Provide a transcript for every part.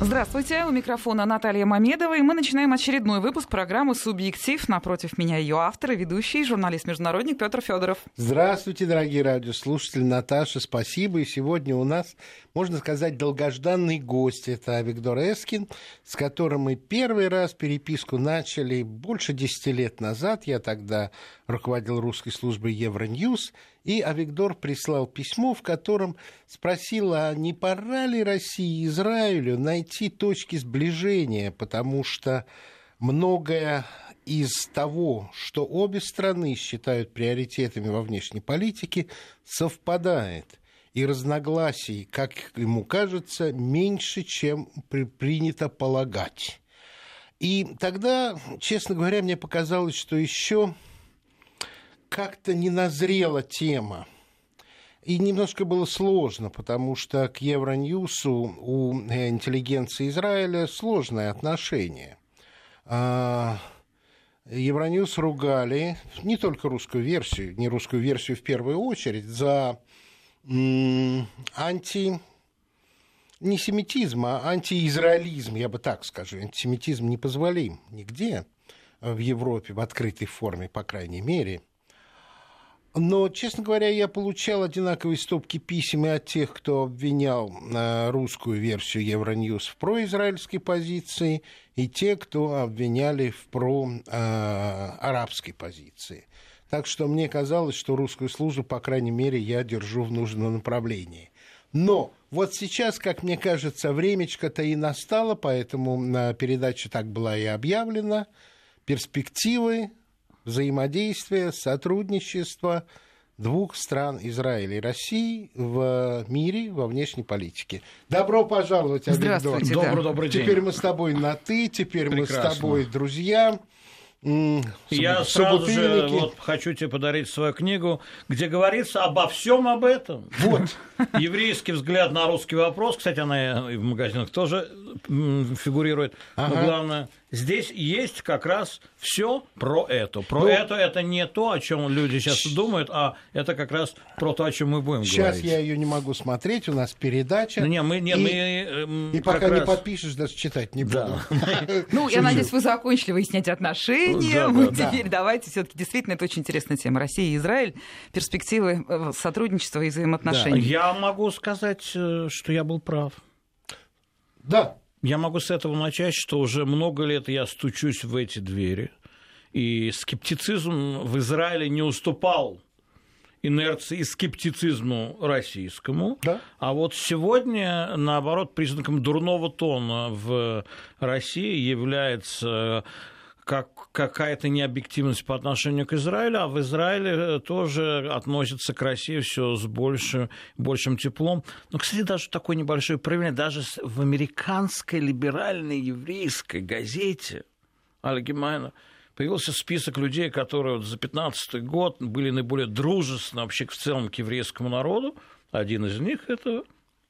Здравствуйте, у микрофона Наталья Мамедова, и мы начинаем очередной выпуск программы «Субъектив». Напротив меня ее автор и ведущий, журналист-международник Петр Федоров. Здравствуйте, дорогие радиослушатели. Наташа, спасибо. И сегодня у нас, можно сказать, долгожданный гость. Это Виктор Эскин, с которым мы первый раз переписку начали больше десяти лет назад. Я тогда руководил русской службой Евроньюз. И Авигдор прислал письмо, в котором спросил, а не пора ли России и Израилю найти точки сближения, потому что многое из того, что обе страны считают приоритетами во внешней политике, совпадает. И разногласий, как ему кажется, меньше, чем принято полагать. И тогда, честно говоря, мне показалось, что еще как-то не назрела тема. И немножко было сложно, потому что к Евроньюсу у э, интеллигенции Израиля сложное отношение. А, Евроньюз ругали не только русскую версию, не русскую версию в первую очередь, за анти не семитизм, а антиизраилизм, я бы так скажу. Антисемитизм непозволим нигде в Европе в открытой форме, по крайней мере – но, честно говоря, я получал одинаковые стопки писем и от тех, кто обвинял э, русскую версию Евроньюз в произраильской позиции, и те, кто обвиняли в проарабской э, позиции. Так что мне казалось, что русскую службу, по крайней мере, я держу в нужном направлении. Но вот сейчас, как мне кажется, времечко-то и настало, поэтому на передаче так была и объявлена. Перспективы взаимодействия, сотрудничества двух стран Израиля и России в мире, во внешней политике. Добро пожаловать, Авигдор. Добрый, добрый день. Теперь мы с тобой на «ты», теперь Прекрасно. мы с тобой друзья. Я сразу же вот, хочу тебе подарить свою книгу, где говорится обо всем об этом. Вот. Еврейский взгляд на русский вопрос. Кстати, она и в магазинах тоже фигурирует. Ага. Но главное, здесь есть как раз все про это. Про ну, это это не то, о чем люди сейчас думают, а это как раз про то, о чем мы будем сейчас говорить. Сейчас я ее не могу смотреть, у нас передача. Ну, не, мы, не, и, мы, эм, и пока раз... не подпишешь, даже читать не буду. Ну, я надеюсь, вы закончили выяснять отношения. Теперь давайте все-таки действительно это очень интересная тема. Россия и Израиль, перспективы э, сотрудничества и взаимоотношений. Я могу сказать, э, что я был прав. Да, я могу с этого начать, что уже много лет я стучусь в эти двери, и скептицизм в Израиле не уступал инерции и скептицизму российскому. Да? А вот сегодня, наоборот, признаком дурного тона в России является как какая-то необъективность по отношению к Израилю, а в Израиле э, тоже относятся к России все с большим, большим теплом. Но, кстати, даже такое небольшое проявление, даже в американской либеральной еврейской газете Альгемайна появился список людей, которые за 15 год были наиболее дружественны вообще в целом к еврейскому народу. Один из них – это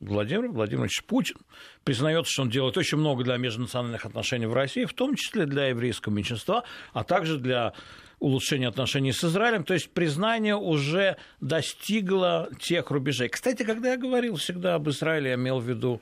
Владимир Владимирович Путин признается, что он делает очень много для межнациональных отношений в России, в том числе для еврейского меньшинства, а также для улучшения отношений с Израилем. То есть признание уже достигло тех рубежей. Кстати, когда я говорил всегда об Израиле, я имел в виду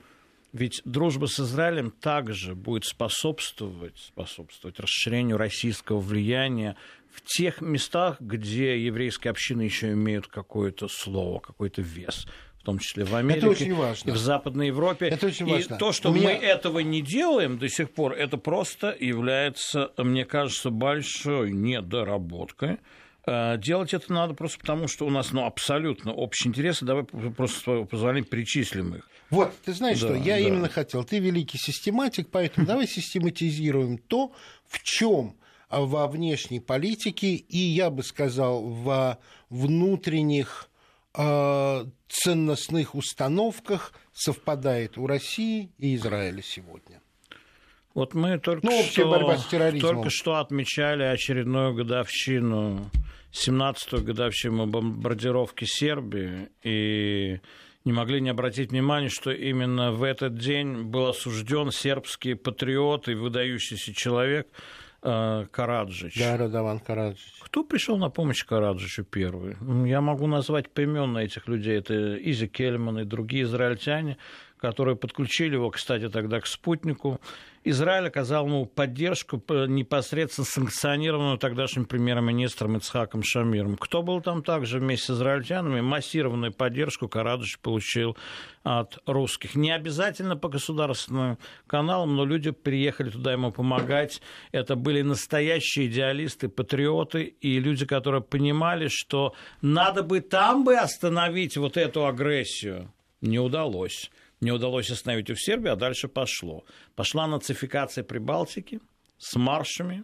ведь дружба с Израилем также будет способствовать, способствовать расширению российского влияния в тех местах, где еврейские общины еще имеют какое-то слово, какой-то вес в том числе в Америке, это очень важно. и в Западной Европе. Это очень важно. И то, что меня... мы этого не делаем до сих пор, это просто является, мне кажется, большой недоработкой. Э, делать это надо просто потому, что у нас ну, абсолютно общие интересы. Давай просто, позволения, перечислим их. Вот, ты знаешь да, что, я да. именно хотел. Ты великий систематик, поэтому давай систематизируем то, в чем во внешней политике и, я бы сказал, во внутренних ценностных установках совпадает у России и Израиля сегодня. Вот мы только, ну, что, только что отмечали очередную годовщину, 17-ю годовщину бомбардировки Сербии, и не могли не обратить внимания, что именно в этот день был осужден сербский патриот и выдающийся человек – Караджич. Да, Радован Караджич. Кто пришел на помощь Караджичу первый? Я могу назвать поименно этих людей. Это Изи Кельман и другие израильтяне, которые подключили его, кстати, тогда к спутнику. Израиль оказал ему поддержку непосредственно санкционированную тогдашним премьер-министром Ицхаком Шамиром. Кто был там также вместе с израильтянами? Массированную поддержку Карадыш получил от русских. Не обязательно по государственным каналам, но люди приехали туда ему помогать. Это были настоящие идеалисты, патриоты и люди, которые понимали, что надо бы там бы остановить вот эту агрессию. Не удалось не удалось остановить в Сербии, а дальше пошло. Пошла нацификация Прибалтики с маршами,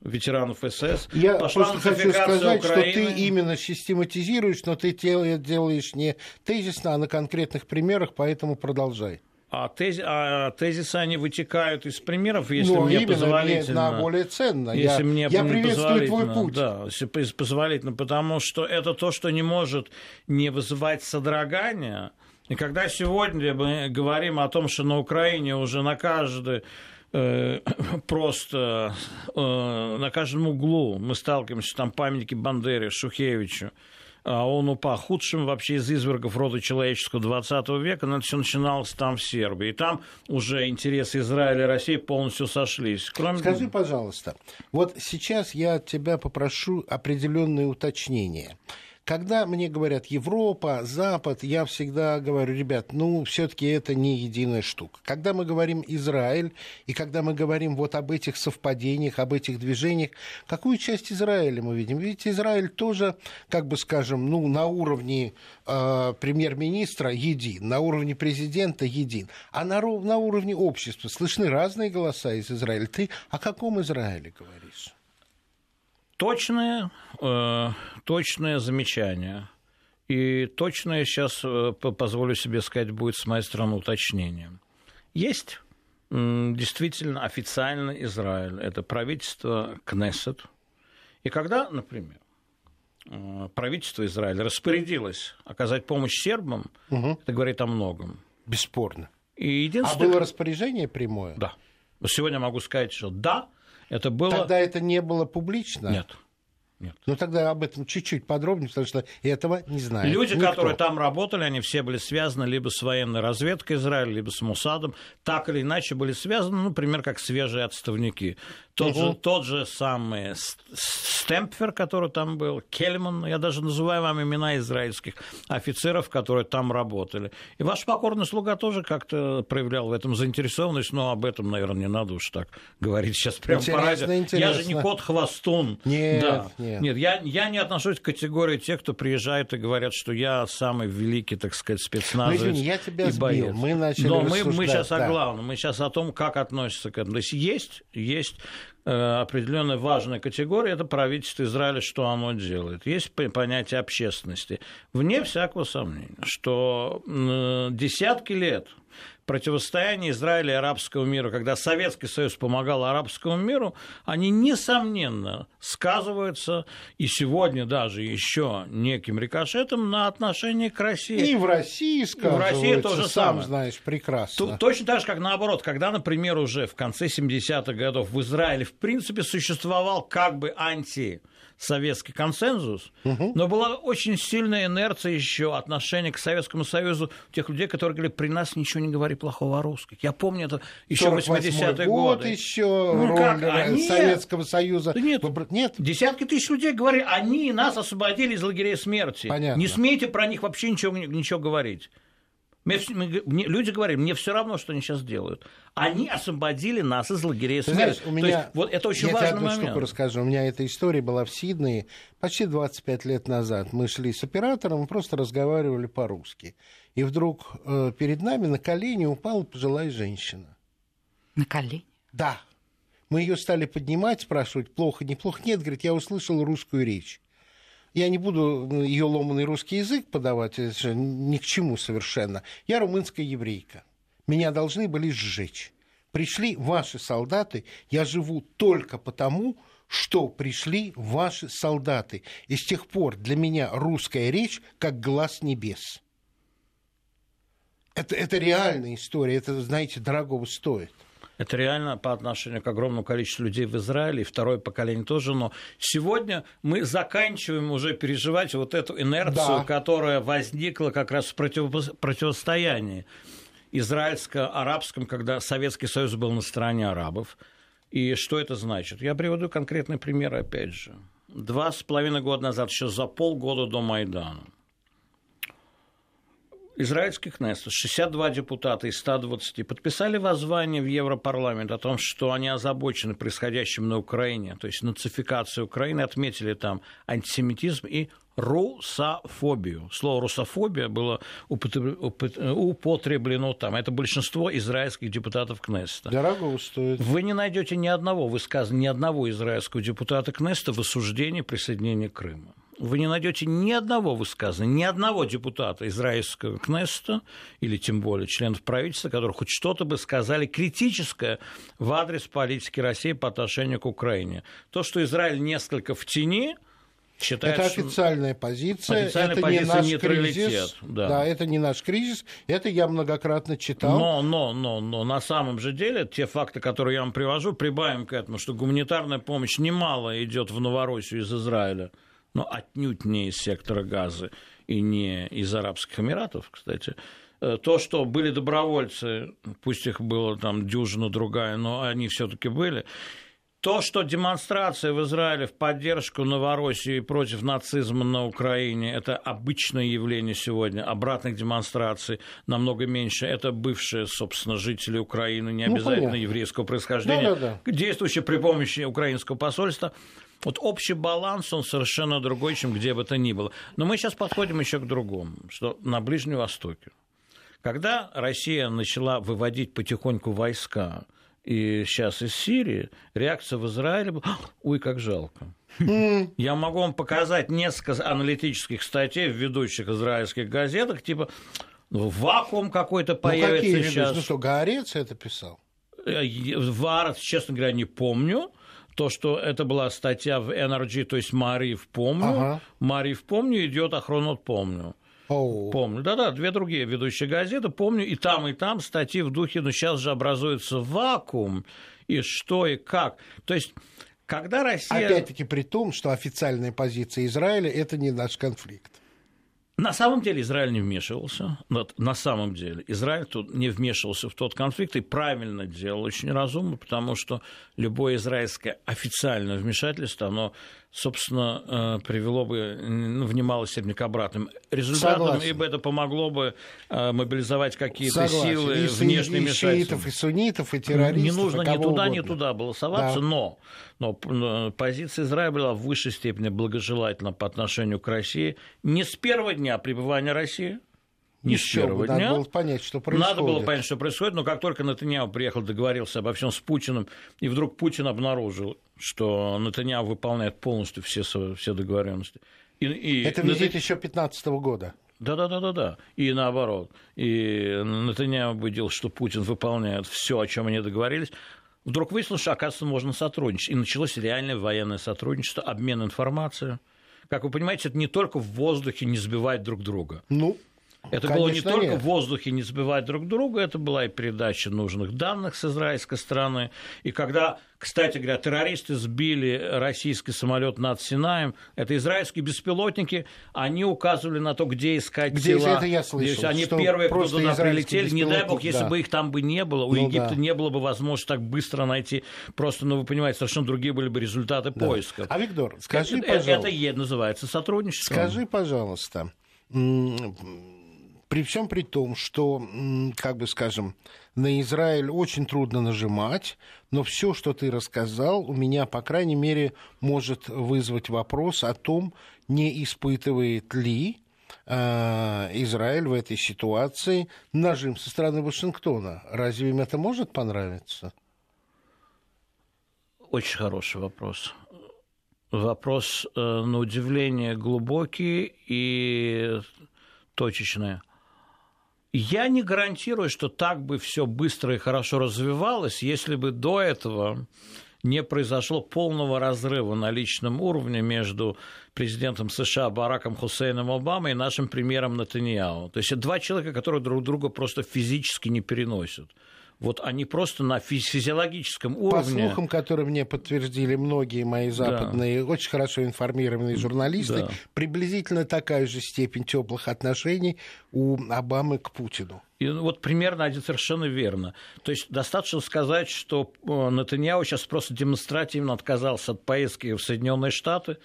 ветеранов СС. Я Пошла просто хочу сказать, Украины. что ты именно систематизируешь, но ты делаешь не тезисно, а на конкретных примерах, поэтому продолжай. А, тез, а тезисы, они вытекают из примеров, если ну, мне именно, позволительно. Мне более ценно. Если я, мне я приветствую твой путь. Да, если позволительно, потому что это то, что не может не вызывать содрогания, и когда сегодня мы говорим о том, что на Украине уже на каждый э, просто э, на каждом углу мы сталкиваемся, там памятники Бандере, Шухевичу, а он упал худшим вообще из извергов рода человеческого 20 века, но это все начиналось там, в Сербии. И там уже интересы Израиля и России полностью сошлись. Кроме... Скажи, пожалуйста, вот сейчас я от тебя попрошу определенные уточнения. Когда мне говорят Европа, Запад, я всегда говорю, ребят, ну, все-таки это не единая штука. Когда мы говорим Израиль, и когда мы говорим вот об этих совпадениях, об этих движениях, какую часть Израиля мы видим? Ведь Израиль тоже, как бы скажем, ну, на уровне э, премьер-министра един, на уровне президента един, а на, на уровне общества слышны разные голоса из Израиля. Ты о каком Израиле говоришь? Точное, э, точное замечание. И точное сейчас, э, позволю себе сказать, будет с моей стороны уточнением. Есть действительно официально Израиль, это правительство Кнессет. И когда, например, э, правительство Израиля распорядилось оказать помощь сербам, угу. это говорит о многом. Бесспорно. И единственное... А было распоряжение прямое? Да. Сегодня могу сказать, что да, это было... Тогда это не было публично? Нет. Нет. Ну тогда об этом чуть-чуть подробнее, потому что этого не знаю. Люди, Никто. которые там работали, они все были связаны либо с военной разведкой Израиля, либо с Мусадом, так или иначе были связаны, ну, например, как свежие отставники. Тот, угу. же, тот же самый Стемпфер, который там был, Кельман, я даже называю вам имена израильских офицеров, которые там работали. И ваш покорный слуга тоже как-то проявлял в этом заинтересованность, но об этом, наверное, не надо уж так говорить сейчас прямо интересно, по радио. Интересно. Я же не кот-хвостун. Нет, да. нет. Нет я, я не отношусь к категории тех, кто приезжает и говорят, что я самый великий, так сказать, спецназовец ну, извини, я тебя и сбил. боец. Мы начали Но мы, мы сейчас да. о главном. Мы сейчас о том, как относятся к этому. То есть есть, есть Э, определенная важная категория – это правительство Израиля, что оно делает. Есть понятие общественности. Вне всякого сомнения, что десятки лет – противостояние Израиля и арабского мира, когда Советский Союз помогал арабскому миру, они, несомненно, сказываются и сегодня даже еще неким рикошетом на отношении к России. И в России сказываются, в России тоже сам самое. знаешь прекрасно. Точно так же, как наоборот, когда, например, уже в конце 70-х годов в Израиле в принципе существовал как бы анти советский консенсус, угу. но была очень сильная инерция еще отношения к Советскому Союзу тех людей, которые говорили, при нас ничего не говори плохого о русских. Я помню это еще 80-е годы. еще ну, как? Они... Советского Союза. Да нет, нет, десятки тысяч людей говорили, они нас освободили из лагерей смерти. Понятно. Не смейте про них вообще ничего, ничего говорить. Мне, мне, люди говорят, мне все равно, что они сейчас делают. Они освободили нас из лагерей смерти. Знаешь, у меня... есть, вот это очень я важный тебе одну момент. штуку расскажу. У меня эта история была в Сиднее почти 25 лет назад. Мы шли с оператором, просто разговаривали по-русски. И вдруг э, перед нами на колени упала пожилая женщина. На колени? Да. Мы ее стали поднимать, спрашивать, плохо, неплохо. Нет, говорит, я услышал русскую речь. Я не буду ну, ее ломанный русский язык подавать, это ни к чему совершенно. Я румынская еврейка. Меня должны были сжечь. Пришли ваши солдаты, я живу только потому, что пришли ваши солдаты. И с тех пор для меня русская речь как глаз небес. Это, это реальная история, это, знаете, дорогого стоит. Это реально по отношению к огромному количеству людей в Израиле, и второе поколение тоже. Но сегодня мы заканчиваем уже переживать вот эту инерцию, да. которая возникла как раз в против... противостоянии израильско-арабском, когда Советский Союз был на стороне арабов. И что это значит? Я приведу конкретный пример опять же. Два с половиной года назад, еще за полгода до Майдана, израильский Кнессет, 62 депутата из 120 подписали воззвание в Европарламент о том, что они озабочены происходящим на Украине, то есть нацификацией Украины, отметили там антисемитизм и русофобию. Слово русофобия было употреблено там. Это большинство израильских депутатов Кнессета. Дорого стоит. Вы не найдете ни одного высказывания, ни одного израильского депутата Кнессета в осуждении присоединения Крыма вы не найдете ни одного высказывания, ни одного депутата израильского Кнессета, или тем более членов правительства, которые хоть что-то бы сказали критическое в адрес политики России по отношению к Украине. То, что Израиль несколько в тени, Считает, это официальная позиция, официальная это позиция не наш кризис. Да. да, это не наш кризис, это я многократно читал. Но, но, но, но на самом же деле те факты, которые я вам привожу, прибавим к этому, что гуманитарная помощь немало идет в Новороссию из Израиля но отнюдь не из сектора газа и не из Арабских Эмиратов, кстати. Э, то, что были добровольцы, пусть их было там дюжина другая, но они все-таки были. То, что демонстрация в Израиле в поддержку Новороссии против нацизма на Украине, это обычное явление сегодня. Обратных демонстраций намного меньше. Это бывшие, собственно, жители Украины, не ну, обязательно ну, еврейского происхождения, да, да, да. действующие при помощи украинского посольства. Вот общий баланс, он совершенно другой, чем где бы то ни было. Но мы сейчас подходим еще к другому, что на Ближнем Востоке. Когда Россия начала выводить потихоньку войска, и сейчас из Сирии, реакция в Израиле была, ой, как жалко. Я могу вам показать несколько аналитических статей в ведущих израильских газетах, типа вакуум какой-то появится ну, какие сейчас. Ну что, Гаарец это писал? Э, Варов, честно говоря, не помню то, что это была статья в NRG, то есть Марив помню, ага. Марив помню, идет Ахронот помню. Oh. Помню. Да-да, две другие ведущие газеты, помню, и там, и там статьи в духе, но сейчас же образуется вакуум, и что, и как. То есть когда Россия... Опять-таки при том, что официальная позиция Израиля – это не наш конфликт. На самом деле Израиль не вмешивался. На самом деле Израиль тут не вмешивался в тот конфликт и правильно делал, очень разумно, потому что любое израильское официальное вмешательство, оно собственно, э, привело бы ну, в немалой степени к обратным результатам, Согласен. ибо это помогло бы э, мобилизовать какие-то силы и, внешние и шиитов, и суннитов, и террористов. Не нужно ни туда, угодно. ни туда было соваться, да. но, но позиция Израиля была в высшей степени благожелательна по отношению к России не с первого дня пребывания России, не Еще с первого надо дня. Надо было понять, что происходит. Надо было понять, что происходит, но как только Натаньяу приехал, договорился обо всем с Путиным, и вдруг Путин обнаружил, что Натаньяу выполняет полностью все, все договоренности. И, и Это визит Нат... еще 2015 года. Да, да, да, да, да. И наоборот. И Натаньяу убедил, что Путин выполняет все, о чем они договорились. Вдруг выяснилось, что, оказывается, можно сотрудничать. И началось реальное военное сотрудничество, обмен информацией. Как вы понимаете, это не только в воздухе не сбивать друг друга. Ну, это Конечно, было не только нет. в воздухе не сбивать друг друга, это была и передача нужных данных с израильской стороны. И когда, кстати говоря, террористы сбили российский самолет над Синаем, это израильские беспилотники, они указывали на то, где искать где тела. Это я слышал, они первые, кто туда прилетели. Не дай бог, если да. бы их там бы не было, у ну, Египта да. не было бы возможности так быстро найти. Просто, ну, вы понимаете, совершенно другие были бы результаты да. поиска. А, Виктор, скажи, это, пожалуйста. Это называется сотрудничество. Скажи, пожалуйста, при всем при том, что, как бы скажем, на Израиль очень трудно нажимать, но все, что ты рассказал, у меня, по крайней мере, может вызвать вопрос о том, не испытывает ли э, Израиль в этой ситуации нажим со стороны Вашингтона. Разве им это может понравиться? Очень хороший вопрос. Вопрос, э, на удивление, глубокий и точечный. Я не гарантирую, что так бы все быстро и хорошо развивалось, если бы до этого не произошло полного разрыва на личном уровне между президентом США Бараком Хусейном Обамой и нашим премьером Натаньяу. То есть это два человека, которые друг друга просто физически не переносят. Вот они просто на физиологическом уровне... По слухам, которые мне подтвердили многие мои западные, да. очень хорошо информированные журналисты, да. приблизительно такая же степень теплых отношений у Обамы к Путину. И вот примерно один совершенно верно. То есть достаточно сказать, что э, Натаньяу сейчас просто демонстративно отказался от поездки в Соединенные Штаты,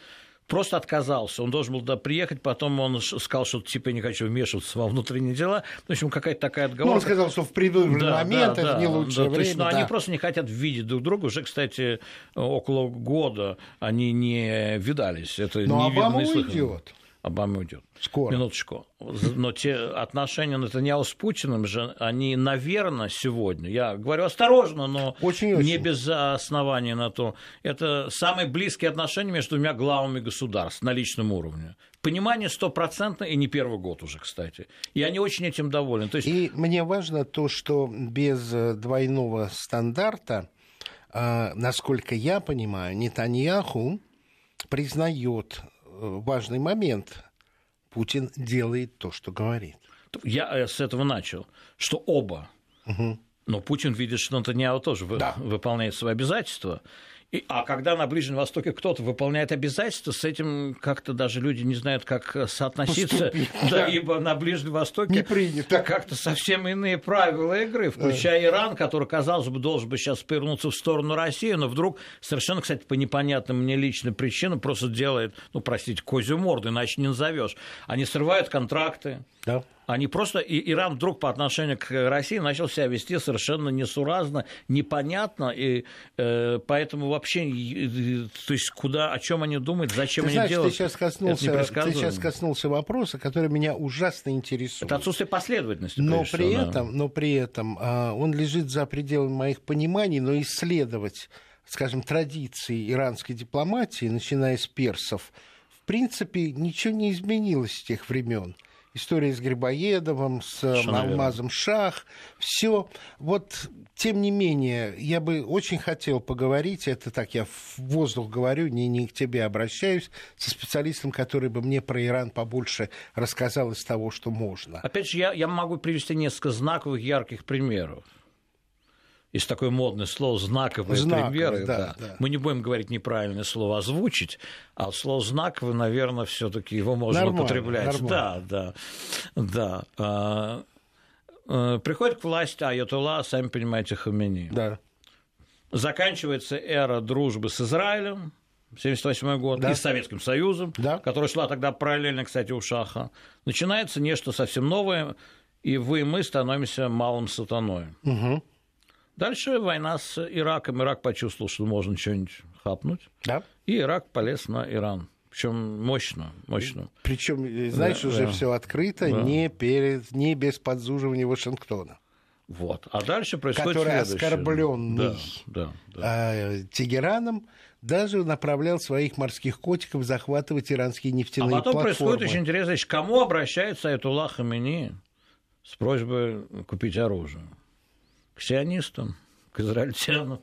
просто отказался. Он должен был туда приехать, потом он сказал, что типа я не хочу вмешиваться во внутренние дела. В общем, какая-то такая отговорка. Ну, он сказал, что в предвыборный да, момент да, это да, не лучшее да, время. То есть, ну, да. они просто не хотят видеть друг друга. Уже, кстати, около года они не видались. Это Но Обама уйдет. Обама уйдет. Скоро. Минуточку. Но те отношения Натаньяу с Путиным же, они, наверное, сегодня, я говорю осторожно, но очень, не без основания на то, это самые близкие отношения между двумя главами государств на личном уровне. Понимание стопроцентно, и не первый год уже, кстати. И они очень этим довольны. То есть... И мне важно то, что без двойного стандарта, а, насколько я понимаю, Нетаньяху признает важный момент. Путин делает то, что говорит. Я э, с этого начал, что оба. Угу. Но Путин видит, что Натаньяо тоже да. выполняет свои обязательства. И, а когда на Ближнем Востоке кто-то выполняет обязательства, с этим как-то даже люди не знают, как э, соотноситься. Поступить, да, да, ибо на Ближнем Востоке не принято. как-то совсем иные правила игры, включая Иран, который, казалось бы, должен бы сейчас повернуться в сторону России, но вдруг совершенно, кстати, по непонятным мне личным причинам просто делает, ну, простите, козью морду, иначе не назовешь. Они срывают контракты. Да они просто, и Иран вдруг по отношению к России начал себя вести совершенно несуразно, непонятно, и э, поэтому вообще, э, то есть куда, о чем они думают, зачем ты они знаешь, делают, ты сейчас коснулся, ты сейчас коснулся вопроса, который меня ужасно интересует. Это отсутствие последовательности. Но при всего, этом, да. но при этом а, он лежит за пределами моих пониманий, но исследовать, скажем, традиции иранской дипломатии, начиная с персов, в принципе, ничего не изменилось с тех времен история с Грибоедовым, с Совершенно Алмазом. Шах, все. Вот, тем не менее, я бы очень хотел поговорить, это так я в воздух говорю, не, не к тебе обращаюсь, со специалистом, который бы мне про Иран побольше рассказал из того, что можно. Опять же, я, я могу привести несколько знаковых, ярких примеров есть такое модное слово знаковые, знаковые примеры. Да, да. Да. Мы не будем говорить неправильное слово озвучить, а слово знаковое, наверное, все-таки его можно нормально, употреблять. Нормально. Да, да, да. А, а, приходит к власти Айатулла, сами понимаете, Хамини. Да. Заканчивается эра дружбы с Израилем, 1978 год, да. и с Советским Союзом, да. которая шла тогда параллельно, кстати, у Шаха. Начинается нечто совсем новое, и вы и мы становимся малым сатаной. Угу. Дальше война с Ираком. Ирак почувствовал, что можно что-нибудь хапнуть. Да. И Ирак полез на Иран. Причем мощно, мощно. Причем, знаешь, да, уже да. все открыто, да. не, перед, не без подзуживания Вашингтона. Вот. А дальше происходит Который оскорбленный да, да, да. А, Тегераном даже направлял своих морских котиков захватывать иранские нефтяные платформы. А потом платформы. происходит очень интересно, к кому обращается Айтулlah Хамини с просьбой купить оружие? К сионистам, к израильтянам.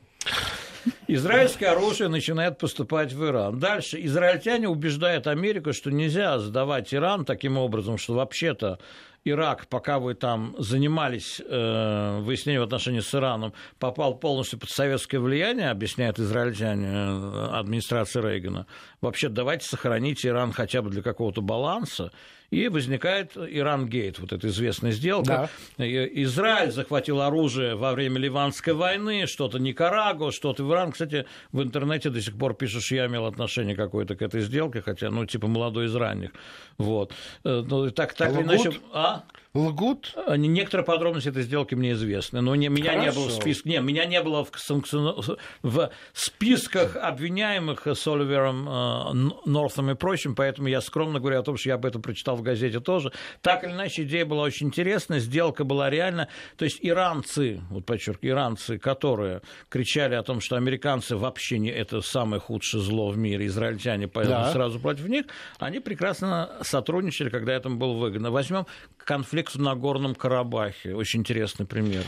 Израильское оружие начинает поступать в Иран. Дальше израильтяне убеждают Америку, что нельзя сдавать Иран таким образом, что вообще-то Ирак, пока вы там занимались э, выяснением отношений с Ираном, попал полностью под советское влияние, объясняют израильтяне э, администрации Рейгана. Вообще давайте сохранить Иран хотя бы для какого-то баланса. И возникает Иран-гейт, вот эта известная сделка. Да. Израиль захватил оружие во время Ливанской войны, что-то Никарагуа, что-то в Иран. Кстати, в интернете до сих пор пишут, что я имел отношение какое-то к этой сделке, хотя, ну, типа молодой из ранних. Вот. Э, ну, так, так или иначе... А? Лгут? А, некоторые подробности этой сделки мне известны, но не, меня Хорошо. не было в списке, не, меня не было в, санкцион... в списках обвиняемых с Оливером э, Нортом и прочим, поэтому я скромно говорю о том, что я об этом прочитал в газете тоже. Так или иначе, идея была очень интересная, сделка была реально, то есть иранцы, вот подчеркиваю, иранцы, которые кричали о том, что американцы вообще не это самое худшее зло в мире, израильтяне поэтому да. сразу против них, они прекрасно сотрудничали, когда этому было выгодно. Возьмем конфликт конфликт в Нагорном Карабахе. Очень интересный пример.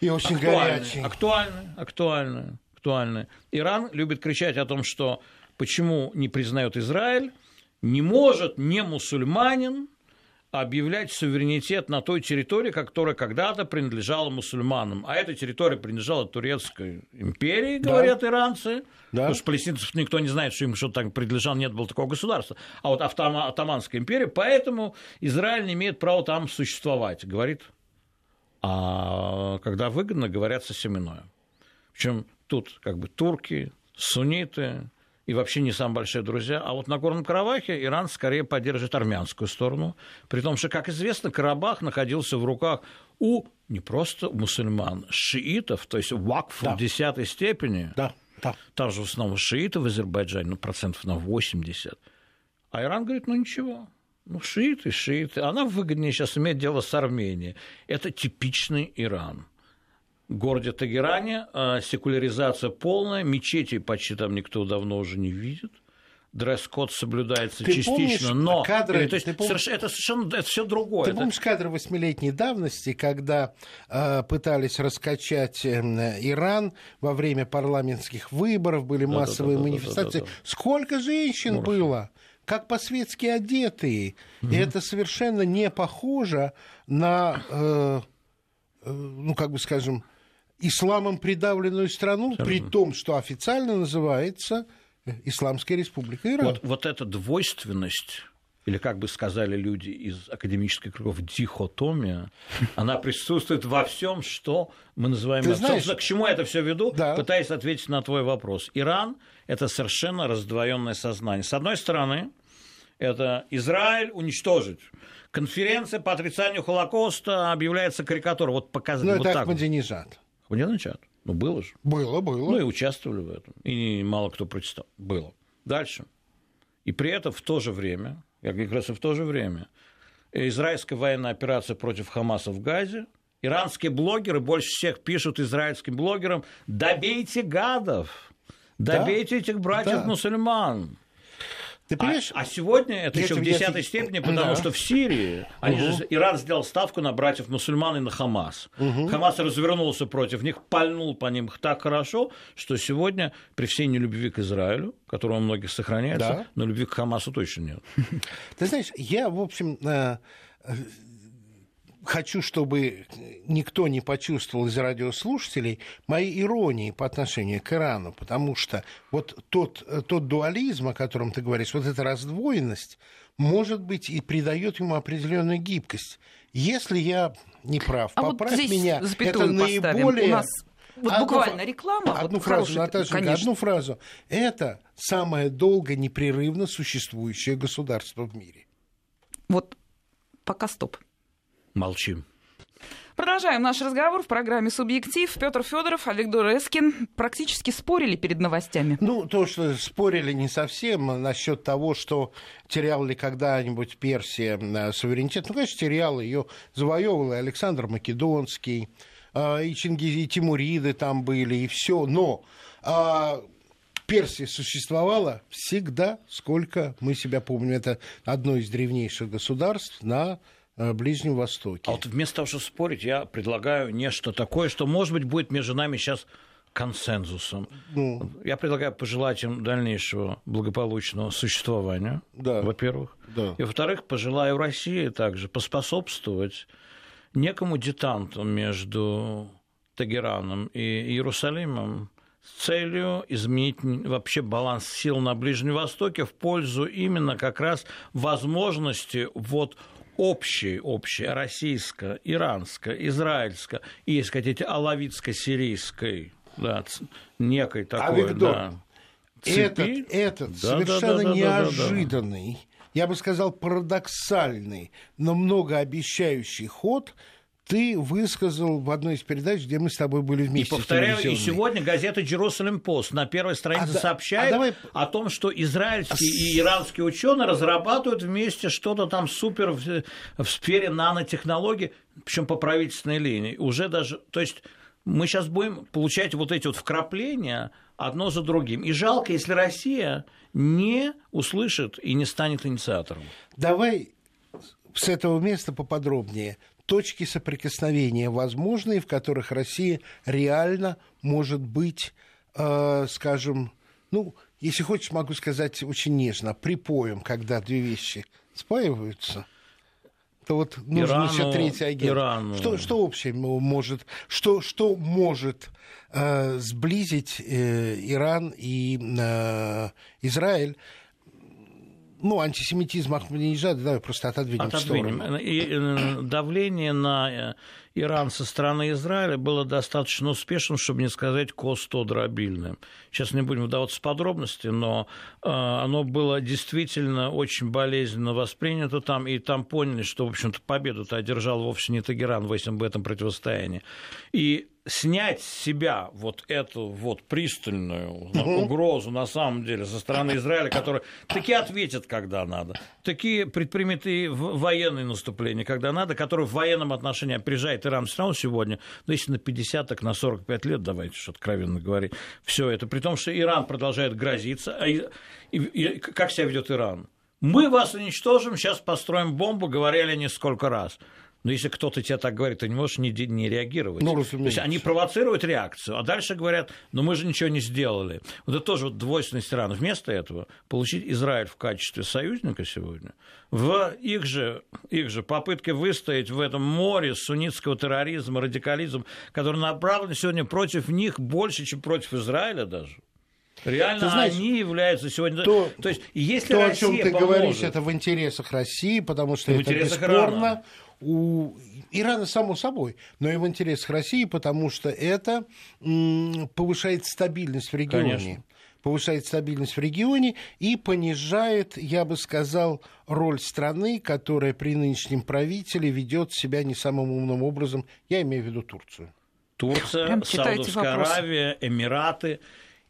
И очень актуальный, горячий. Актуальный, актуальный, актуальный. Иран любит кричать о том, что почему не признает Израиль, не может не мусульманин объявлять суверенитет на той территории, которая когда-то принадлежала мусульманам. А эта территория принадлежала Турецкой империи, говорят да. иранцы. Да. Потому что палестинцев никто не знает, что им что-то так принадлежало, нет было такого государства. А вот Атаманская империя, поэтому Израиль не имеет права там существовать, говорит. А когда выгодно, говорят совсем иное. Причем тут как бы турки, сунниты, и вообще не самые большие друзья. А вот на Горном Карабахе Иран скорее поддерживает армянскую сторону. При том, что, как известно, Карабах находился в руках у не просто мусульман, шиитов, то есть вакф да. в десятой степени. Да, да. Там же в основном шииты в Азербайджане, ну, процентов на 80. А Иран говорит, ну ничего, ну, шииты, шииты. Она выгоднее сейчас иметь дело с Арменией. Это типичный Иран городе Тагеране а, секуляризация полная, мечети почти там никто давно уже не видит дресс-код соблюдается ты частично, но кадры, то есть, ты помнишь, это совершенно это все другое. Ты это... помнишь кадры восьмилетней давности, когда э, пытались раскачать э, Иран во время парламентских выборов, были да, массовые да, да, манифестации. Да, да, да, да. Сколько женщин Мурфи. было? Как по-светски одетые. Угу. И это совершенно не похоже на, э, э, ну, как бы скажем, исламом придавленную страну, Абсолютно. при том, что официально называется Исламская республика Иран. Вот, вот эта двойственность или, как бы сказали люди из академических кругов, дихотомия, она присутствует во всем, что мы называем... Ты знаешь, Собственно, к чему я это все веду, да. пытаясь ответить на твой вопрос. Иран – это совершенно раздвоенное сознание. С одной стороны, это Израиль уничтожить. Конференция по отрицанию Холокоста объявляется карикатурой. Вот показать. Ну, вот это Ахмадинежад. Ахмадинежад. Ну, было же. Было, было. Ну, и участвовали в этом. И мало кто прочитал. Было. Дальше. И при этом в то же время, я как раз и в то же время, израильская военная операция против Хамаса в Газе, иранские блогеры больше всех пишут израильским блогерам «добейте гадов», «добейте да? этих братьев-мусульман». Да. Ты понимаешь? А, а сегодня это еще в десятой я... степени, потому да. что в Сирии они угу. же, Иран сделал ставку на братьев мусульман и на Хамас. Угу. Хамас развернулся против них, пальнул по ним так хорошо, что сегодня при всей нелюбви к Израилю, которого у многих сохраняется, да. но любви к Хамасу точно нет. Ты знаешь, я, в общем, э, хочу, чтобы никто не почувствовал из радиослушателей моей иронии по отношению к Ирану, потому что вот тот, тот дуализм, о котором ты говоришь, вот эта раздвоенность, может быть, и придает ему определенную гибкость. Если я не прав, а поправь вот меня, это наиболее... У нас вот одну, буквально реклама. Одну вот фразу, хороший, Наташа, конечно. одну фразу. Это самое долго непрерывно существующее государство в мире. Вот пока стоп. Молчим. Продолжаем наш разговор в программе «Субъектив». Петр Федоров, Олег Дурескин практически спорили перед новостями. Ну, то, что спорили не совсем насчет того, что терял ли когда-нибудь Персия э, суверенитет. Ну, конечно, терял ее, завоевывал и Александр Македонский, э, и Чингиз, и Тимуриды там были, и все. Но а, Персия существовала всегда, сколько мы себя помним. Это одно из древнейших государств на Ближнем Востоке. А вот вместо того, чтобы спорить, я предлагаю нечто такое, что, может быть, будет между нами сейчас консенсусом. Ну, я предлагаю пожелать им дальнейшего благополучного существования, да, во-первых. Да. И, во-вторых, пожелаю России также поспособствовать некому детанту между Тегераном и Иерусалимом с целью изменить вообще баланс сил на Ближнем Востоке в пользу именно как раз возможности вот общее, общее, российско, иранское, израильское, и, если хотите, алавитско-сирийской, да, некой такой, Авигдор, да, цепи. Этот, этот да, совершенно да, да, неожиданный, да, да, да. я бы сказал, парадоксальный, но многообещающий ход – ты высказал в одной из передач, где мы с тобой были вместе. И повторяю, и сегодня газета Jerusalem Post на первой странице а, сообщает а давай... о том, что израильские и иранские ученые разрабатывают вместе что-то там супер в, в сфере нанотехнологий, причем по правительственной линии. Уже даже, то есть мы сейчас будем получать вот эти вот вкрапления одно за другим. И жалко, если Россия не услышит и не станет инициатором. Давай с этого места поподробнее точки соприкосновения возможные, в которых Россия реально может быть, э, скажем, ну, если хочешь, могу сказать очень нежно, припоем, когда две вещи спаиваются. то вот нужен Ирану, еще третий агент. Ирану. Что, что общее может, что, что может э, сблизить э, Иран и э, Израиль? Ну, антисемитизм Ахмадинежада, давай просто отодвинем, отодвинем. сторону. И э, давление на э, Иран со стороны Израиля было достаточно успешным, чтобы не сказать костодробильным. Сейчас не будем вдаваться в подробности, но э, оно было действительно очень болезненно воспринято там, и там поняли, что, в общем-то, победу-то одержал вовсе не Тагеран в этом противостоянии. И снять с себя вот эту вот пристальную угу. угрозу на самом деле со стороны Израиля, который таки ответит, когда надо, такие предпримет и военные наступления, когда надо, которые в военном отношении опережает Иран все равно сегодня, ну, если на 50, так на 45 лет, давайте уж откровенно говорить, все это, при том, что Иран продолжает грозиться, а и, и, и как себя ведет Иран? Мы вас уничтожим, сейчас построим бомбу, говорили они сколько раз. Но если кто-то тебе так говорит, ты не можешь не, не реагировать. Ну, То есть они провоцируют реакцию, а дальше говорят, ну мы же ничего не сделали. Вот это тоже вот двойственность Ирана. Вместо этого получить Израиль в качестве союзника сегодня, в их же, их же попытке выстоять в этом море суннитского терроризма, радикализма, который направлен сегодня против них больше, чем против Израиля даже. Реально ты знаешь, они являются сегодня... То, то есть, если то, Россия о чем ты поможет... говоришь, это в интересах России, потому что это бесспорно. Ирана у Ирана, само собой, но и в интересах России, потому что это повышает стабильность в регионе. Конечно. Повышает стабильность в регионе и понижает, я бы сказал, роль страны, которая при нынешнем правителе ведет себя не самым умным образом. Я имею в виду Турцию. Турция, Саудовская Аравия, Эмираты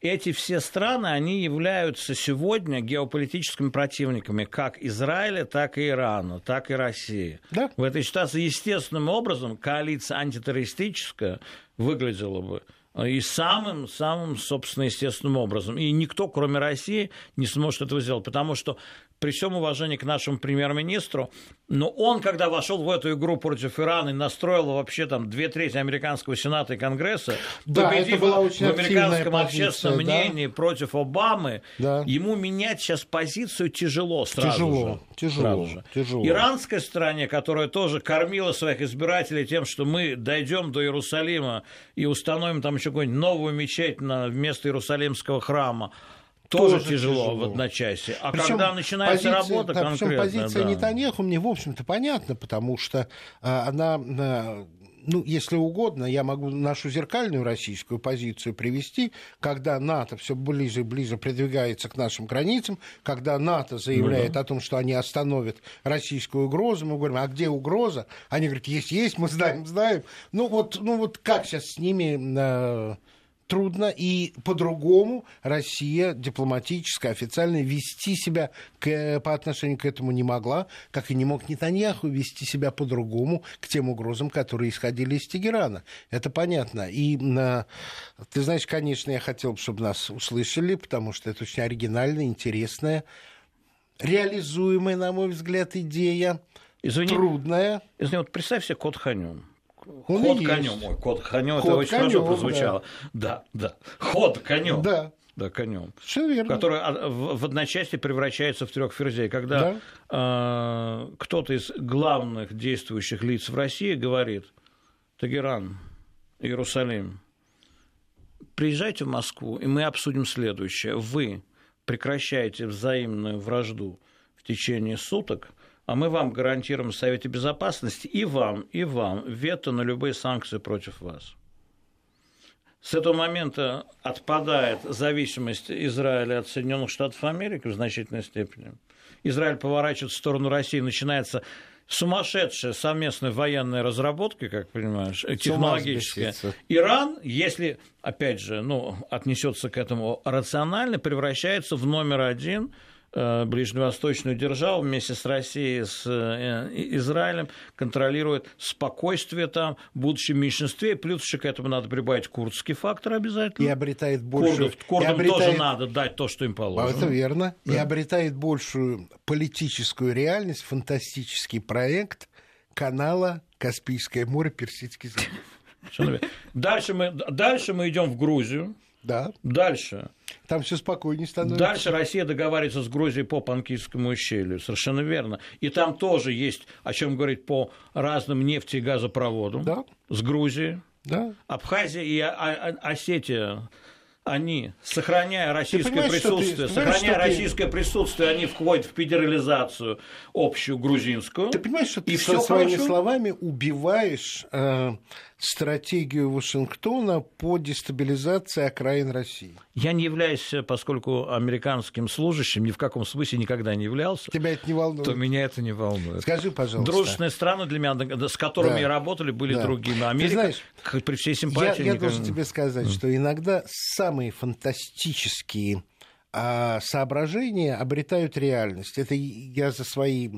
эти все страны, они являются сегодня геополитическими противниками как Израиля, так и Ирана, так и России. Да. В этой ситуации естественным образом коалиция антитеррористическая выглядела бы и самым, самым, собственно, естественным образом. И никто, кроме России, не сможет этого сделать, потому что при всем уважении к нашему премьер-министру, но он, когда вошел в эту игру против Ирана и настроил вообще там две трети американского сената и конгресса, да, победив в американском позиция, общественном да? мнении против Обамы, да. ему менять сейчас позицию тяжело сразу тяжело, же. Тяжело, сразу же. тяжело. Иранской стране, которая тоже кормила своих избирателей тем, что мы дойдем до Иерусалима и установим там еще какую-нибудь новую мечеть на, вместо Иерусалимского храма, тоже, тоже тяжело, тяжело в одночасье. А причем когда начинается позиция, работа да, конкретно... позиция да. Нетаньяху мне, в общем-то, понятна, потому что а, она а, ну, если угодно, я могу нашу зеркальную российскую позицию привести, когда НАТО все ближе и ближе продвигается к нашим границам, когда НАТО заявляет ну, да. о том, что они остановят российскую угрозу, мы говорим, а где угроза? Они говорят, есть, есть, мы знаем, знаем. Ну вот, ну вот как сейчас с ними а, трудно, и по-другому Россия дипломатически, официально вести себя к, по отношению к этому не могла, как и не мог Нетаньяху вести себя по-другому к тем угрозам, которые исходили из Тегерана. Это понятно. И ты знаешь, конечно, я хотел бы, чтобы нас услышали, потому что это очень оригинальная, интересная, реализуемая, на мой взгляд, идея. Извини, трудная. Извини, вот представь себе код Ханюн. Он ход конем. Ой, кот конем, это очень конём, хорошо прозвучало. Да, да. Ход конем. Да. Да, конем. Все верно. Который в одночасье превращается в трех ферзей. Когда да. э, кто-то из главных действующих лиц в России говорит, Тагеран, Иерусалим, приезжайте в Москву, и мы обсудим следующее. Вы прекращаете взаимную вражду в течение суток, а мы вам гарантируем в Совете Безопасности и вам, и вам вето на любые санкции против вас. С этого момента отпадает зависимость Израиля от Соединенных Штатов Америки в значительной степени. Израиль поворачивает в сторону России, начинается сумасшедшая совместная военная разработка, как понимаешь, технологическая. Иран, если, опять же, ну, отнесется к этому рационально, превращается в номер один – ближневосточную державу вместе с Россией, с э, Израилем, контролирует спокойствие там, будучи в меньшинстве, плюс еще к этому надо прибавить курдский фактор обязательно. И обретает больше... Курдов, курдам обретает... тоже надо дать то, что им положено. Это верно. Да. И обретает большую политическую реальность, фантастический проект канала Каспийское море, Персидский залив. Дальше мы, дальше мы идем в Грузию. Да. Дальше. Там все спокойнее становится. Дальше Россия договаривается с Грузией по Панкийскому ущелью. Совершенно верно. И там тоже есть, о чем говорить, по разным нефти и газопроводам да. с Грузией. Да. Абхазия и Осетия они, сохраняя российское присутствие, ты, сохраняя российское ты... присутствие, они входят в федерализацию общую грузинскую. Ты понимаешь, что ты и со своими хорошо? словами убиваешь э, стратегию Вашингтона по дестабилизации окраин России? Я не являюсь, поскольку американским служащим, ни в каком смысле никогда не являлся. Тебя это не волнует? То меня это не волнует. Скажи, пожалуйста. Дружественные страны для меня, с которыми да. работали, были да. другими. Америка, Ты знаешь, при всей симпатии... Я, я никогда... должен тебе сказать, mm. что иногда самые фантастические а соображения обретают реальность. Это я за свои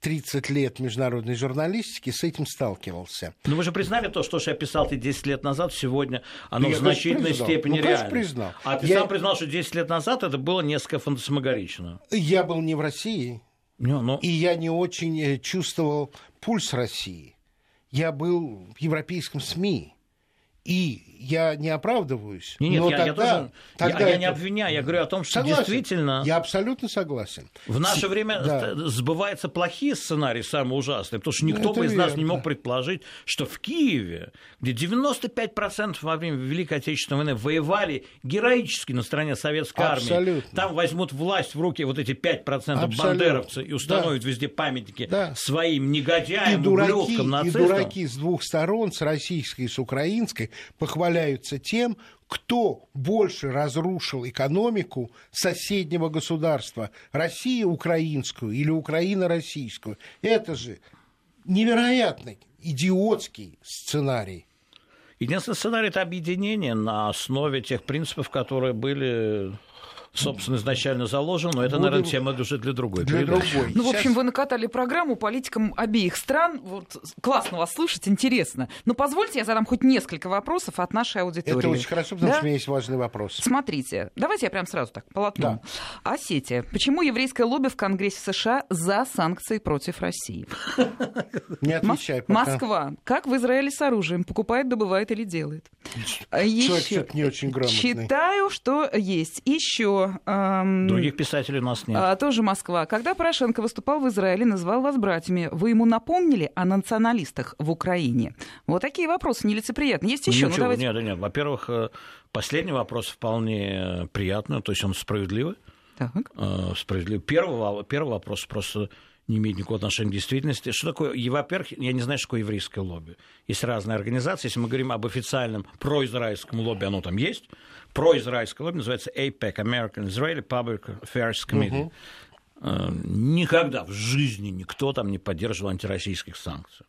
30 лет международной журналистики с этим сталкивался. Но вы же признали то, что я писал ты 10 лет назад, сегодня оно я, в значительной признал. степени ну, реально. признал. А ты я... сам признал, что 10 лет назад это было несколько фантасмагорично. Я был не в России, но, но... и я не очень э, чувствовал пульс России. Я был в европейском СМИ. И я не оправдываюсь. Нет, но я, тогда, я, тоже, тогда я, это... я не обвиняю, я говорю о том, что согласен. действительно... Я абсолютно согласен. В наше время да. сбываются плохие сценарии, самые ужасные, потому что никто это бы из верно. нас не мог предположить, что в Киеве, где 95% во время Великой Отечественной войны воевали героически на стороне советской абсолютно. армии, там возьмут власть в руки вот эти 5% абсолютно. бандеровцы и установят да. везде памятники да. своим негодяям, и дураки, ублюдкам, нацистам. И дураки с двух сторон, с российской и с украинской, похваляются тем, кто больше разрушил экономику соседнего государства, Россию украинскую или Украина российскую. Это же невероятный, идиотский сценарий. Единственный сценарий – это объединение на основе тех принципов, которые были собственно, изначально заложен, но это, Будем... наверное, тема уже для другой для другой. Ну, в общем, вы накатали программу политикам обеих стран. Вот классно вас слушать, интересно. Но позвольте, я задам хоть несколько вопросов от нашей аудитории. Это очень хорошо, потому да? что у меня есть важный вопрос. Смотрите, давайте я прям сразу так, по Да. Осетия. Почему еврейское лобби в Конгрессе США за санкции против России? Не отвечай пока. Москва. Как в Израиле с оружием? Покупает, добывает или делает? Человек не очень грамотный. Читаю, что есть. Еще Эм, Других писателей у нас нет. А, тоже Москва. Когда Порошенко выступал в Израиле, называл вас братьями, вы ему напомнили о националистах в Украине? Вот такие вопросы нелицеприятные. Есть еще? Ничего, ну, давайте... Нет, нет. Во-первых, э, последний вопрос вполне приятный, то есть он справедливый. Так. Э, справедливый. Первый, первый вопрос просто не имеет никакого отношения к действительности. Что такое, и, во-первых, я не знаю, что такое еврейское лобби. Есть разные организации. Если мы говорим об официальном произраильском лобби, оно там есть. Произраильское лобби называется APEC, American Israeli Public Affairs Committee. Uh-huh. Никогда в жизни никто там не поддерживал антироссийских санкций.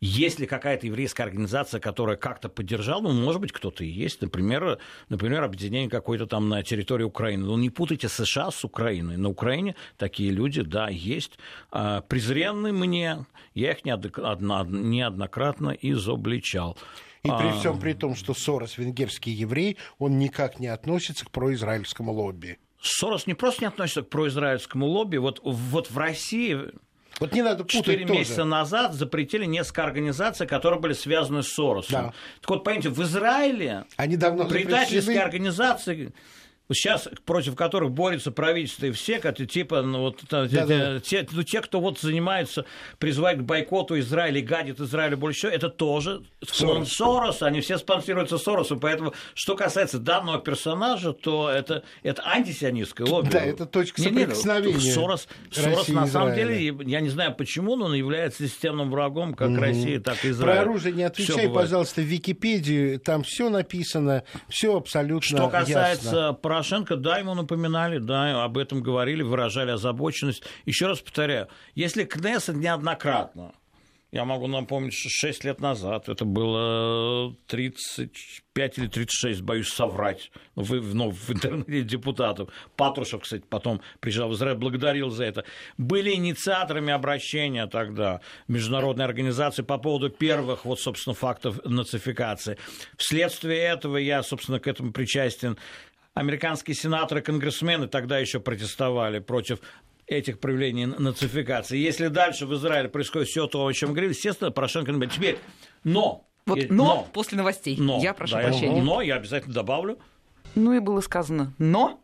Есть ли какая-то еврейская организация, которая как-то поддержала? Ну, может быть, кто-то и есть. Например, например объединение какое-то там на территории Украины. Но не путайте США с Украиной. На Украине такие люди, да, есть. А, презренные мне, я их неоднократно изобличал. И при а. всем при том, что Сорос венгерский еврей, он никак не относится к произраильскому лобби. Сорос не просто не относится к произраильскому лобби. Вот, вот в России вот не надо Четыре месяца назад запретили несколько организаций, которые были связаны с Соросом. Да. Так вот, понимаете, в Израиле Они давно предательские запрещены. организации сейчас против которых борется правительство и все, как, типа, ну, вот, да, те, да. Те, ну, те, кто вот занимается, призывает к бойкоту Израиля и гадит Израилю больше всего, это тоже Сорос. Сорос, они все спонсируются Соросом, поэтому, что касается данного персонажа, то это, это антисионистское лобби. Да, это точка соприкосновения. Не, не, Сорос, Сорос на самом деле, я не знаю почему, но он является системным врагом как угу. России, так и Израиля. Про оружие не отвечай, пожалуйста, в Википедию, там все написано, все абсолютно Что касается ясно. Порошенко, да, ему напоминали, да, об этом говорили, выражали озабоченность. Еще раз повторяю, если Кнессет неоднократно я могу напомнить, что 6 лет назад, это было 35 или 36, боюсь соврать, в, ну, в интернете депутатов. Патрушев, кстати, потом приезжал в Израиль, благодарил за это. Были инициаторами обращения тогда международной организации по поводу первых, вот, собственно, фактов нацификации. Вследствие этого я, собственно, к этому причастен американские сенаторы, конгрессмены тогда еще протестовали против этих проявлений нацификации. Если дальше в Израиле происходит все то, о чем говорили, естественно, Порошенко теперь. Но вот но, но после новостей. Но, я прошу да, прощения. Но я обязательно добавлю, Ну и было сказано «но».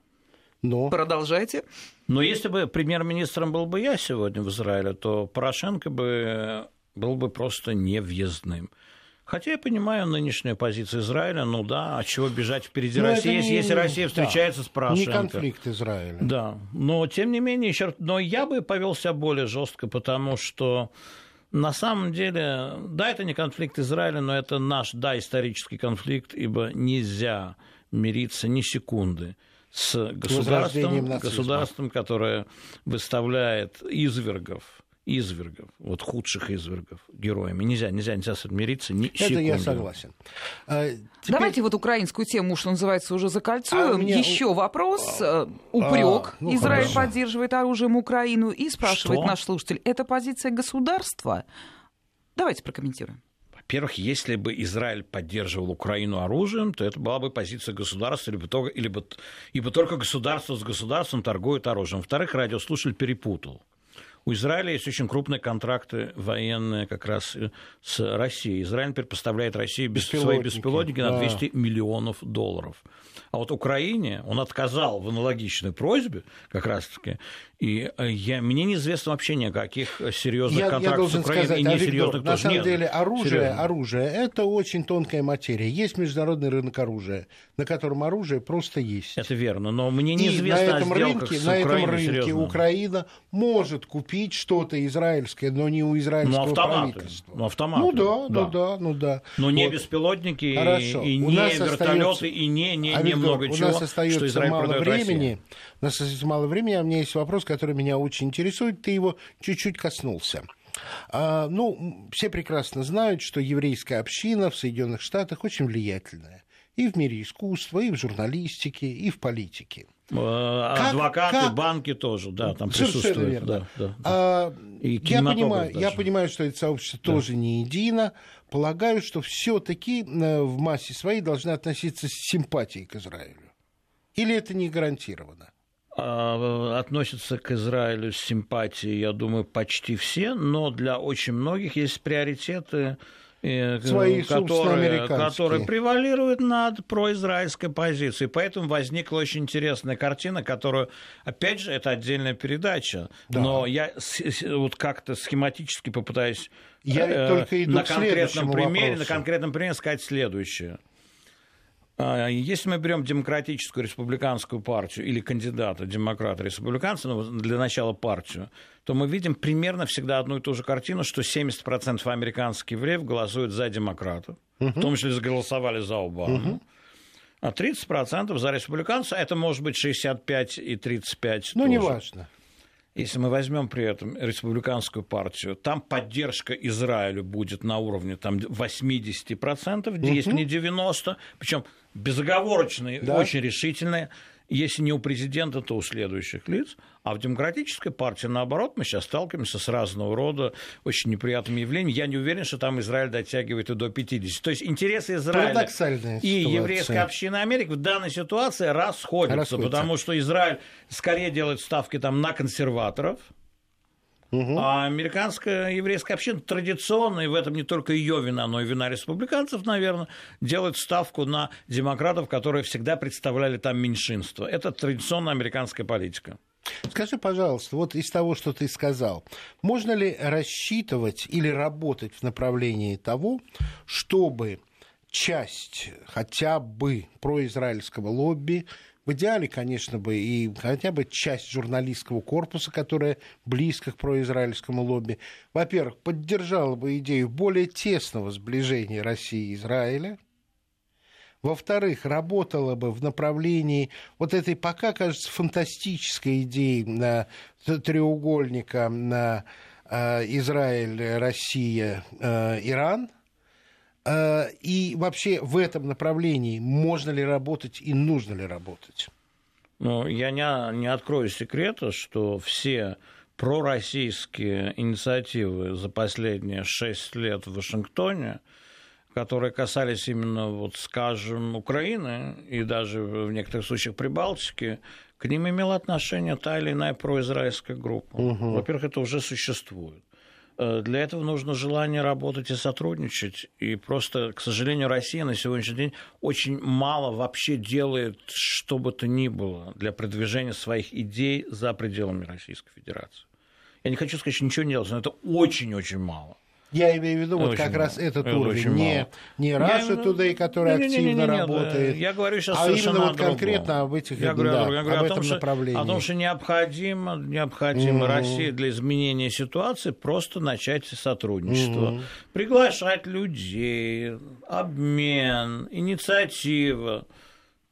Но. Продолжайте. Но если бы премьер-министром был бы я сегодня в Израиле, то Порошенко бы был бы просто невъездным. Хотя я понимаю нынешнюю позицию Израиля, ну да, от чего бежать впереди но России, не, если Россия встречается да, с Порошенко. Не конфликт Израиля. Да, но тем не менее, еще, но я бы повел себя более жестко, потому что на самом деле, да, это не конфликт Израиля, но это наш, да, исторический конфликт, ибо нельзя мириться ни секунды с государством, государством, которое выставляет извергов извергов, вот худших извергов героями. Нельзя, нельзя, нельзя смириться ни Это секунды. я согласен. А, теперь... Давайте вот украинскую тему, что называется, уже закольцуем. А меня... Еще вопрос, а, упрек. А, ну, Израиль хорошо. поддерживает оружием Украину и спрашивает что? наш слушатель, это позиция государства? Давайте прокомментируем. Во-первых, если бы Израиль поддерживал Украину оружием, то это была бы позиция государства, либо, только, либо, ибо только государство с государством торгует оружием. Во-вторых, радиослушатель перепутал. У Израиля есть очень крупные контракты военные как раз э, с Россией. Израиль теперь поставляет России без, свои беспилотники на 200 да. миллионов долларов. А вот Украине он отказал в аналогичной просьбе, как раз-таки, и э, я, мне неизвестно вообще никаких серьезных я, контрактов я с Украиной сказать, и несерьезных На самом Нет, деле оружие, оружие – это очень тонкая материя. Есть международный рынок оружия, на котором оружие просто есть. Это верно, но мне неизвестно и на этом рынке, на этом рынке серьезно. Украина может купить что-то израильское, но не у израильского ну, автоматы, правительства. Ну, автоматы. Ну да, да, ну да, ну да. Но вот. не беспилотники, Хорошо. и, и не вертолеты, остается... и не, не, не много чего, у нас остается что Израиль мало времени. Россия. У нас остается мало времени, а у меня есть вопрос, который меня очень интересует. Ты его чуть-чуть коснулся. А, ну, все прекрасно знают, что еврейская община в Соединенных Штатах очень влиятельная. И в мире искусства, и в журналистике, и в политике. Э, как, Адвокаты, как... банки тоже, да, там присутствуют. Верно. Да, да, А, и я, понимаю, я понимаю, что это сообщество да. тоже не едино. Полагаю, что все-таки э, в массе своей должны относиться с симпатией к Израилю. Или это не гарантировано? А, относятся к Израилю с симпатией, я думаю, почти все, но для очень многих есть приоритеты, э, Свои, которые, которые превалируют над произраильской позицией. Поэтому возникла очень интересная картина, которую, опять же, это отдельная передача, да. но я вот как-то схематически попытаюсь я э, только иду на конкретном примере, вопросу. на конкретном примере сказать следующее. А, если мы берем демократическую республиканскую партию или кандидата демократа-республиканца, ну, для начала партию, то мы видим примерно всегда одну и ту же картину, что 70% американских евреев голосуют за демократов, угу. в том числе голосовали за Обаму. Угу. А 30% за республиканца, это может быть 65 и 35 Ну, неважно. Если мы возьмем при этом республиканскую партию, там поддержка Израилю будет на уровне там, 80%, если угу. не 90%, причем безоговорочная, да. очень решительная если не у президента, то у следующих лиц. А в демократической партии, наоборот, мы сейчас сталкиваемся с разного рода очень неприятными явлениями. Я не уверен, что там Израиль дотягивает и до 50. То есть интересы Израиля и еврейской общины Америки в данной ситуации расходятся, расходятся, потому что Израиль скорее делает ставки там на консерваторов, Угу. А американская еврейская община традиционно, и в этом не только ее вина, но и вина республиканцев, наверное, делает ставку на демократов, которые всегда представляли там меньшинство. Это традиционная американская политика. Скажи, пожалуйста, вот из того, что ты сказал, можно ли рассчитывать или работать в направлении того, чтобы часть хотя бы произраильского лобби в идеале, конечно бы, и хотя бы часть журналистского корпуса, которая близко к произраильскому лобби, во-первых, поддержала бы идею более тесного сближения России и Израиля, во-вторых, работала бы в направлении вот этой пока, кажется, фантастической идеи на треугольника на э, Израиль, Россия, э, Иран – Э, и вообще в этом направлении можно ли работать и нужно ли работать? Ну, я не, не открою секрета, что все пророссийские инициативы за последние шесть лет в Вашингтоне, которые касались именно, вот, скажем, Украины и даже в некоторых случаях Прибалтики, к ним имела отношение та или иная произраильская группа. Угу. Во-первых, это уже существует. Э, для этого нужно желание работать и сотрудничать. И просто, к сожалению, Россия на сегодняшний день очень мало вообще делает, что бы то ни было, для продвижения своих идей за пределами Российской Федерации. Я не хочу сказать, что ничего не делать, но это очень-очень мало. Я имею в виду вот как раз этот это уровень, не, не Russia Today, который активно работает, я говорю сейчас а именно вот конкретно об этих я говорю, да, я говорю об, о том, этом направлении. О том, что необходимо, необходимо mm-hmm. России для изменения ситуации просто начать сотрудничество, mm-hmm. приглашать людей, обмен, инициатива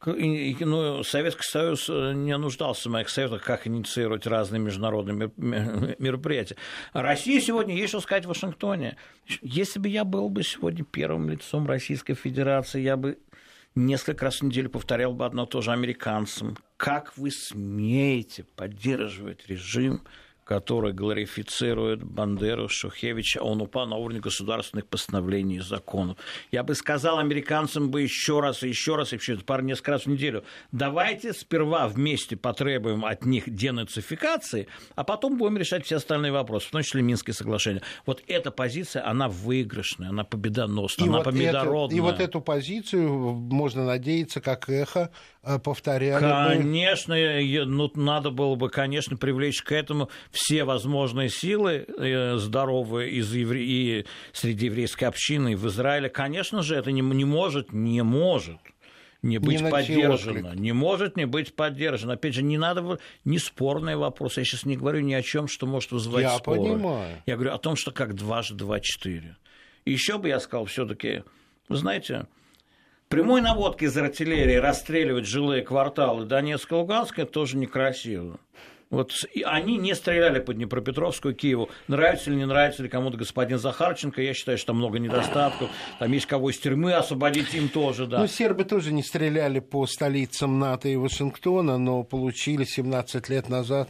ну, Советский Союз э, не нуждался в моих советах, как инициировать разные международные мероприятия. Россия сегодня есть что сказать в Вашингтоне. Если бы я был бы сегодня первым лицом Российской Федерации, я бы несколько раз в неделю повторял бы одно и то же американцам. Как вы смеете поддерживать режим, который глорифицирует Бандеру, Шухевича, а он упал на уровне государственных постановлений и законов. Я бы сказал американцам бы еще раз и еще раз, и еще пару несколько раз в неделю, давайте сперва вместе потребуем от них денацификации, а потом будем решать все остальные вопросы, в том числе Минское соглашение. Вот эта позиция, она выигрышная, она победоносная, и она вот победородная. Это, и вот эту позицию можно надеяться, как эхо, э, повторяли Конечно, ну, надо было бы, конечно, привлечь к этому все возможные силы э, здоровые из евре... и среди еврейской общины в Израиле, конечно же, это не, не может, не может не быть не поддержано. Не может не быть поддержано. Опять же, не надо, не спорный вопрос. Я сейчас не говорю ни о чем, что может вызывать я споры. Понимаю. Я говорю о том, что как дважды два четыре. Еще бы я сказал все-таки, вы знаете, прямой наводкой из артиллерии расстреливать жилые кварталы Донецка и Луганска тоже некрасиво. Вот они не стреляли по Днепропетровску и Киеву. Нравится или не нравится ли кому-то господин Захарченко, я считаю, что там много недостатков. Там есть кого из тюрьмы освободить им тоже, да. Ну, сербы тоже не стреляли по столицам НАТО и Вашингтона, но получили 17 лет назад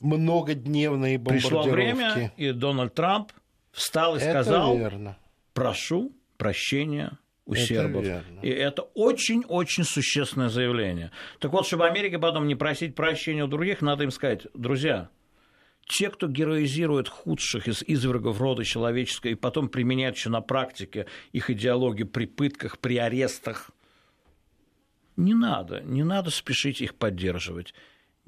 многодневные бомбардировки. Пришло время, и Дональд Трамп встал и сказал, верно. прошу прощения у это сербов. Верно. И это очень-очень существенное заявление. Так вот, чтобы Америке потом не просить прощения у других, надо им сказать, друзья, те, кто героизирует худших из извергов рода человеческого и потом применяет еще на практике их идеологию при пытках, при арестах, не надо, не надо спешить их поддерживать.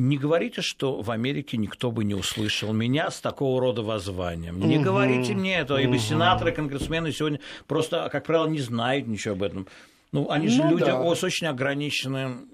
Не говорите, что в Америке никто бы не услышал меня с такого рода воззванием. Не угу. говорите мне этого, ибо угу. сенаторы, конгрессмены сегодня просто, как правило, не знают ничего об этом. Ну, они же ну, люди да. с очень ограниченным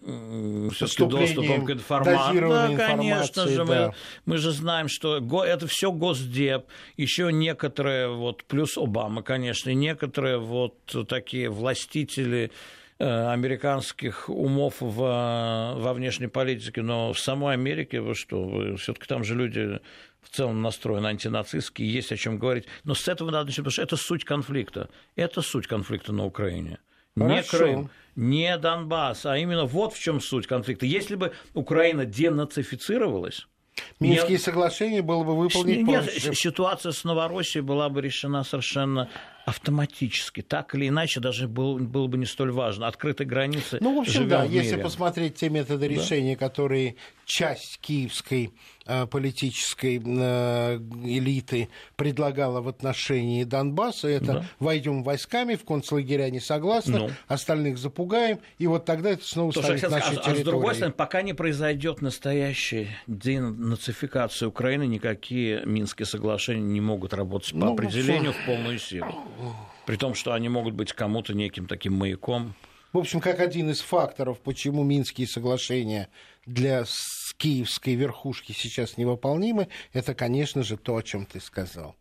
доступом к информации. Да, конечно же, да. мы, мы же знаем, что это все Госдеп, еще некоторые, вот, плюс Обама, конечно, некоторые вот такие властители американских умов во, во внешней политике, но в самой Америке, вы что, все-таки там же люди в целом настроены антинацистские, есть о чем говорить. Но с этого надо начать, потому что это суть конфликта. Это суть конфликта на Украине. Хорошо. Не Крым, не Донбасс, а именно вот в чем суть конфликта. Если бы Украина денацифицировалась, Минские нет, соглашения было бы выполнить нет, проще. Ситуация с Новороссией была бы решена совершенно автоматически, так или иначе, даже был, было бы не столь важно. Открытые границы. Ну, в общем, да, в если посмотреть те методы решения, да. которые часть киевской э, политической э, элиты предлагала в отношении Донбасса, это да. войдем войсками, в концлагеря не согласны, ну. остальных запугаем, и вот тогда это снова То, станет нашей а, территорией. А с другой стороны, пока не произойдет настоящая денацификация Украины, никакие Минские соглашения не могут работать по ну, определению в полную силу. При том, что они могут быть кому-то неким таким маяком. В общем, как один из факторов, почему Минские соглашения для киевской верхушки сейчас невыполнимы, это, конечно же, то, о чем ты сказал.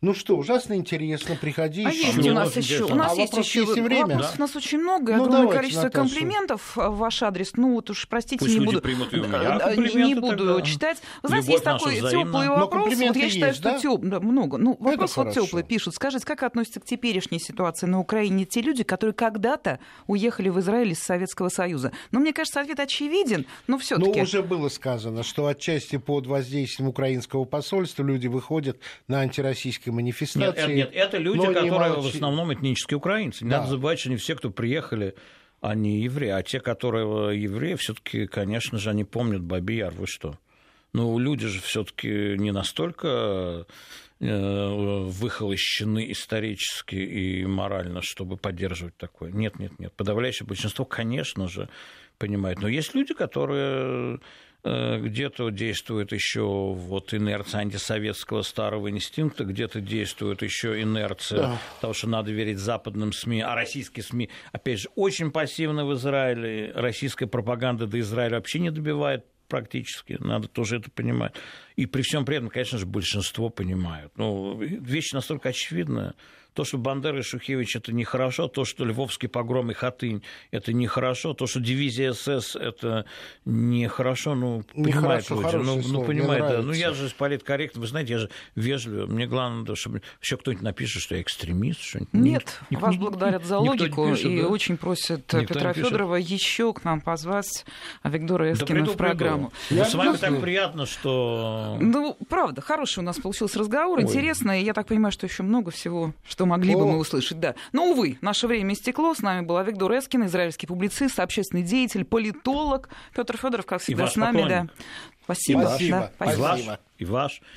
Ну что, ужасно интересно, приходи а еще. Есть у нас еще, у нас а есть еще есть время. Вопросов да? у нас очень много, ну, огромное количество Наташа. комплиментов в ваш адрес. Ну вот уж простите, Пусть не буду, не буду тогда. читать. Вы знаете, есть такой теплый вопрос. Вот я считаю, есть, что да? теп... да, много. Ну вопрос вот теплый пишут. Скажите, как относятся к теперешней ситуации на Украине те люди, которые когда-то уехали в Израиль из Советского Союза? Ну мне кажется, ответ очевиден, но все-таки. Ну уже было сказано, что отчасти под воздействием украинского посольства люди выходят на антироссийские манифестации. Нет, нет, это люди, которые в основном этнические украинцы. Не да. надо забывать, что не все, кто приехали, они евреи. А те, которые евреи, все-таки, конечно же, они помнят Баби Яр. Вы что? Ну, люди же все-таки не настолько э, выхолощены исторически и морально, чтобы поддерживать такое. Нет, нет, нет. Подавляющее большинство, конечно же, понимает. Но есть люди, которые где-то действует еще вот инерция антисоветского старого инстинкта, где-то действует еще инерция да. того, что надо верить западным СМИ, а российские СМИ, опять же, очень пассивны в Израиле, российская пропаганда до Израиля вообще не добивает практически, надо тоже это понимать. И при всем при этом, конечно же, большинство понимают. Ну, вещь настолько очевидная. То, что Бандера и Шухевич – это нехорошо, то, что Львовский погром и Хатынь – это нехорошо, то, что дивизия СС – это нехорошо, ну, понимает люди. Ну, ну, понимает, да. Ну, я же политкорректно, вы знаете, я же вежливый. Мне главное, чтобы еще кто-нибудь напишет, что я экстремист, что-нибудь. Нет, Ник- вас благодарят за логику пишет, и да? очень просят никто Петра Федорова еще к нам позвать Виктора Эскина да в программу. Ну, с вами так приятно, что... Ну, правда, хороший у нас получился разговор, Ой. интересно, и я так понимаю, что еще много всего, что что могли О. бы мы услышать, да. Но, увы, наше время истекло. С нами был Виктор Эскин, израильский публицист, общественный деятель, политолог. Петр Федоров, как всегда, с нами. Да. Спасибо. Спасибо. Да, спасибо. И ваш. И ваш.